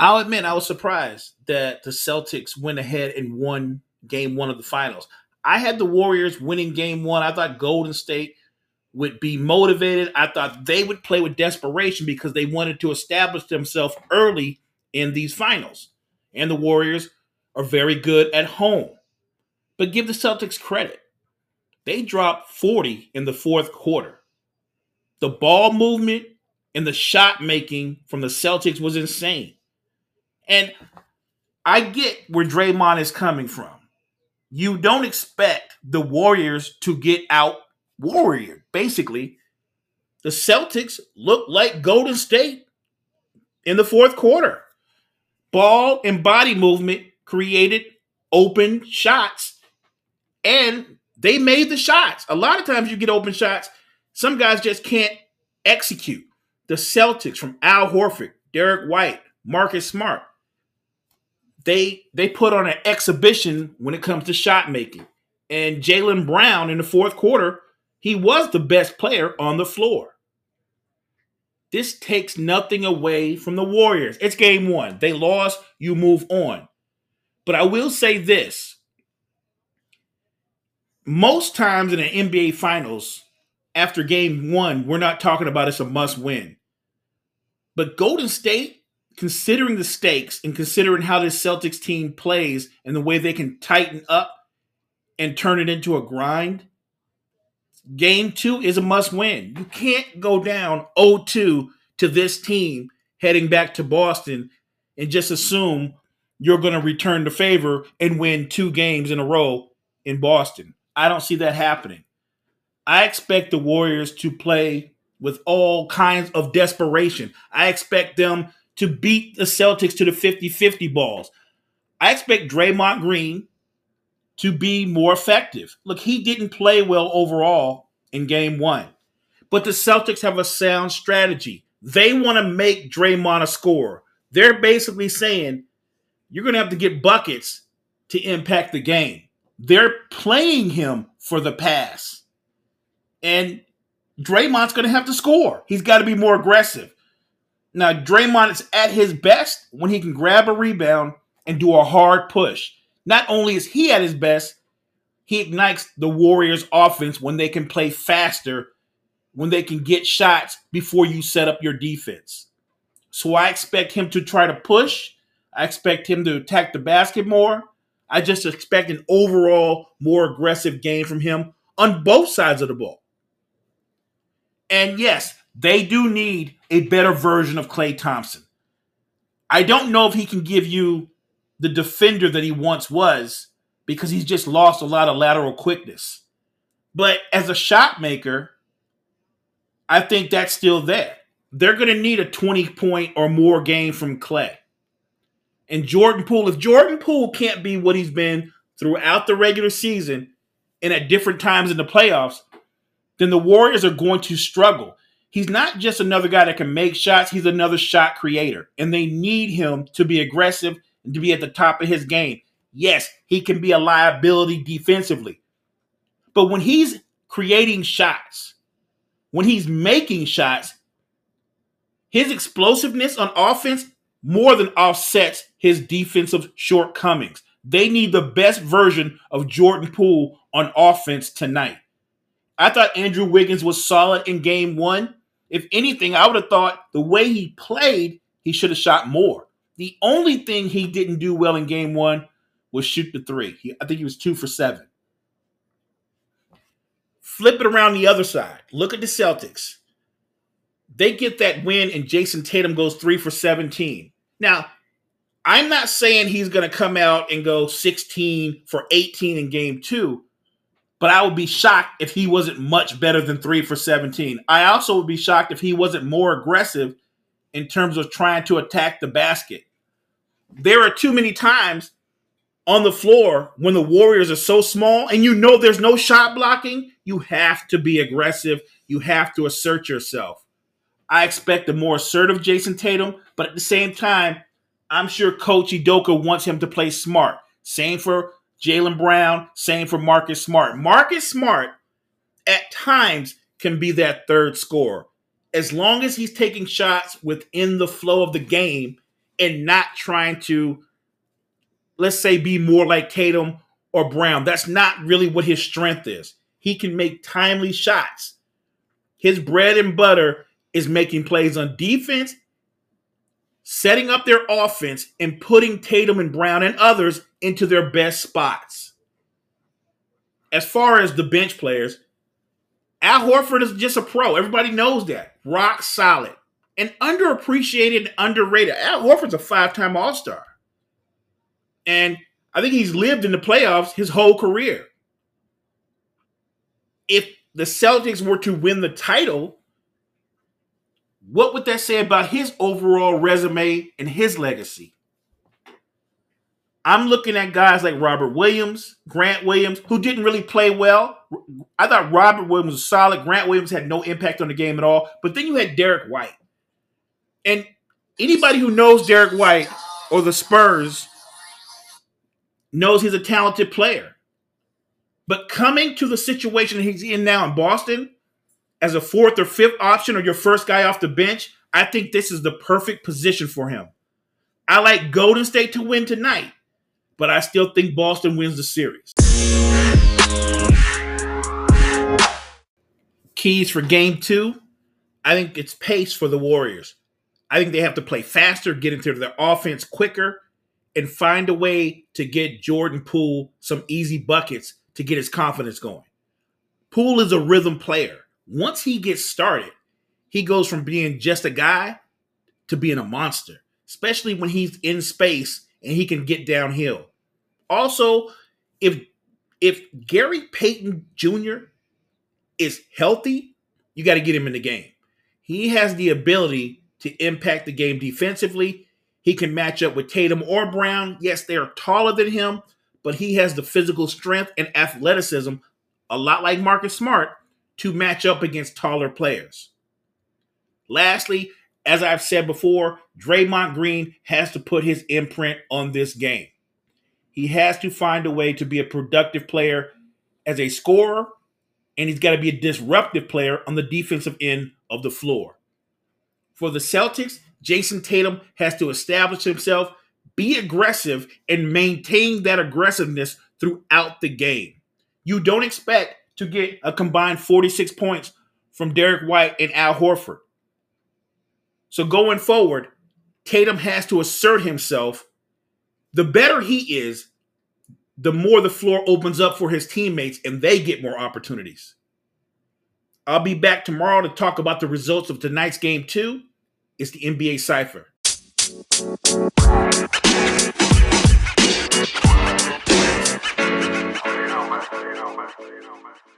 I'll admit I was surprised that the Celtics went ahead and won game one of the finals. I had the Warriors winning game one. I thought Golden State would be motivated. I thought they would play with desperation because they wanted to establish themselves early in these finals. And the Warriors are very good at home. But give the Celtics credit. They dropped 40 in the fourth quarter. The ball movement and the shot making from the Celtics was insane. And I get where Draymond is coming from. You don't expect the Warriors to get out warrior. Basically, the Celtics look like Golden State in the fourth quarter. Ball and body movement created open shots, and they made the shots. A lot of times you get open shots, some guys just can't execute. The Celtics from Al Horford, Derrick White, Marcus Smart, they they put on an exhibition when it comes to shot making. And Jaylen Brown in the fourth quarter, he was the best player on the floor. This takes nothing away from the Warriors. It's game one. They lost, you move on. But I will say this most times in the NBA Finals, after game one, we're not talking about it's a must win. But Golden State considering the stakes and considering how this Celtics team plays and the way they can tighten up and turn it into a grind, game two is a must win. You can't go down 0 2 to this team heading back to Boston and just assume you're going to return the favor and win two games in a row in Boston. I don't see that happening. I expect the Warriors to play with all kinds of desperation. I expect them to beat the Celtics to the 50 50 balls. I expect Draymond Green to be more effective. Look, he didn't play well overall in game one, but the Celtics have a sound strategy. They want to make Draymond a scorer. They're basically saying you're going to have to get buckets to impact the game. They're playing him for the pass. And Draymond's going to have to score. He's got to be more aggressive. Now, Draymond is at his best when he can grab a rebound and do a hard push. Not only is he at his best, he ignites the Warriors' offense when they can play faster, when they can get shots before you set up your defense. So I expect him to try to push. I expect him to attack the basket more. I just expect an overall more aggressive game from him on both sides of the ball. And yes, they do need a better version of Klay Thompson. I don't know if he can give you the defender that he once was because he's just lost a lot of lateral quickness. But as a shot maker, I think that's still there. They're going to need a 20 point or more game from Klay. And Jordan Poole, if Jordan Poole can't be what he's been throughout the regular season and at different times in the playoffs, then the Warriors are going to struggle he's not just another guy that can make shots, he's another shot creator. And they need him to be aggressive and to be at the top of his game. Yes, he can be a liability defensively. But when he's creating shots, when he's making shots, his explosiveness on offense more than offsets his defensive shortcomings. They need the best version of Jordan Poole on offense tonight. I thought Andrew Wiggins was solid in game one. If anything, I would have thought the way he played, he should have shot more. The only thing he didn't do well in game one was shoot the three. He, I think he was two for seven. Flip it around the other side. Look at the Celtics. They get that win, and Jayson Tatum goes three for 17. Now, I'm not saying he's going to come out and go 16 for 18 in game two, but I would be shocked if he wasn't much better than three for 17. I also would be shocked if he wasn't more aggressive in terms of trying to attack the basket. There are too many times on the floor when the Warriors are so small and you know there's no shot blocking, you have to be aggressive. You have to assert yourself. I expect a more assertive Jayson Tatum, but at the same time, I'm sure Coach Udoka wants him to play smart. Same for Jaylen Brown, same for Marcus Smart. Marcus Smart at times can be that third scorer. As long as he's taking shots within the flow of the game and not trying to, let's say, be more like Tatum or Brown. That's not really what his strength is. He can make timely shots. His bread and butter is making plays on defense, setting up their offense, and putting Tatum and Brown and others into their best spots. As far as the bench players, Al Horford is just a pro. Everybody knows that. Rock solid. And underappreciated underrated. Al Horford's a five time All Star. And I think he's lived in the playoffs his whole career. If the Celtics were to win the title, what would that say about his overall resume and his legacy? I'm looking at guys like Robert Williams, Grant Williams, who didn't really play well. I thought Robert Williams was solid. Grant Williams had no impact on the game at all. But then you had Derrick White. And anybody who knows Derrick White or the Spurs knows he's a talented player. But coming to the situation he's in now in Boston as a fourth or fifth option or your first guy off the bench, I think this is the perfect position for him. I like Golden State to win tonight, but I still think Boston wins the series. Keys for game two, I think it's pace for the Warriors. I think they have to play faster, get into their offense quicker, and find a way to get Jordan Poole some easy buckets to get his confidence going. Poole is a rhythm player. Once he gets started, he goes from being just a guy to being a monster, especially when he's in space and he can get downhill. Also, if if Gary Payton Jr. is healthy, you got to get him in the game. He has the ability to impact the game defensively he can match up with Tatum or Brown. Yes, they are taller than him, but he has the physical strength and athleticism, a lot like Marcus Smart, to match up against taller players. Lastly, as I've said before, Draymond Green has to put his imprint on this game. He has to find a way to be a productive player as a scorer, and he's got to be a disruptive player on the defensive end of the floor. For the Celtics, Jayson Tatum has to establish himself, be aggressive, and maintain that aggressiveness throughout the game. You don't expect to get a combined 46 points from Derrick White and Al Horford. So going forward, Tatum has to assert himself. The better he is, the more the floor opens up for his teammates and they get more opportunities. I'll be back tomorrow to talk about the results of tonight's game too. It's the NBA Cypher. You know, man. You know, man. You know, man.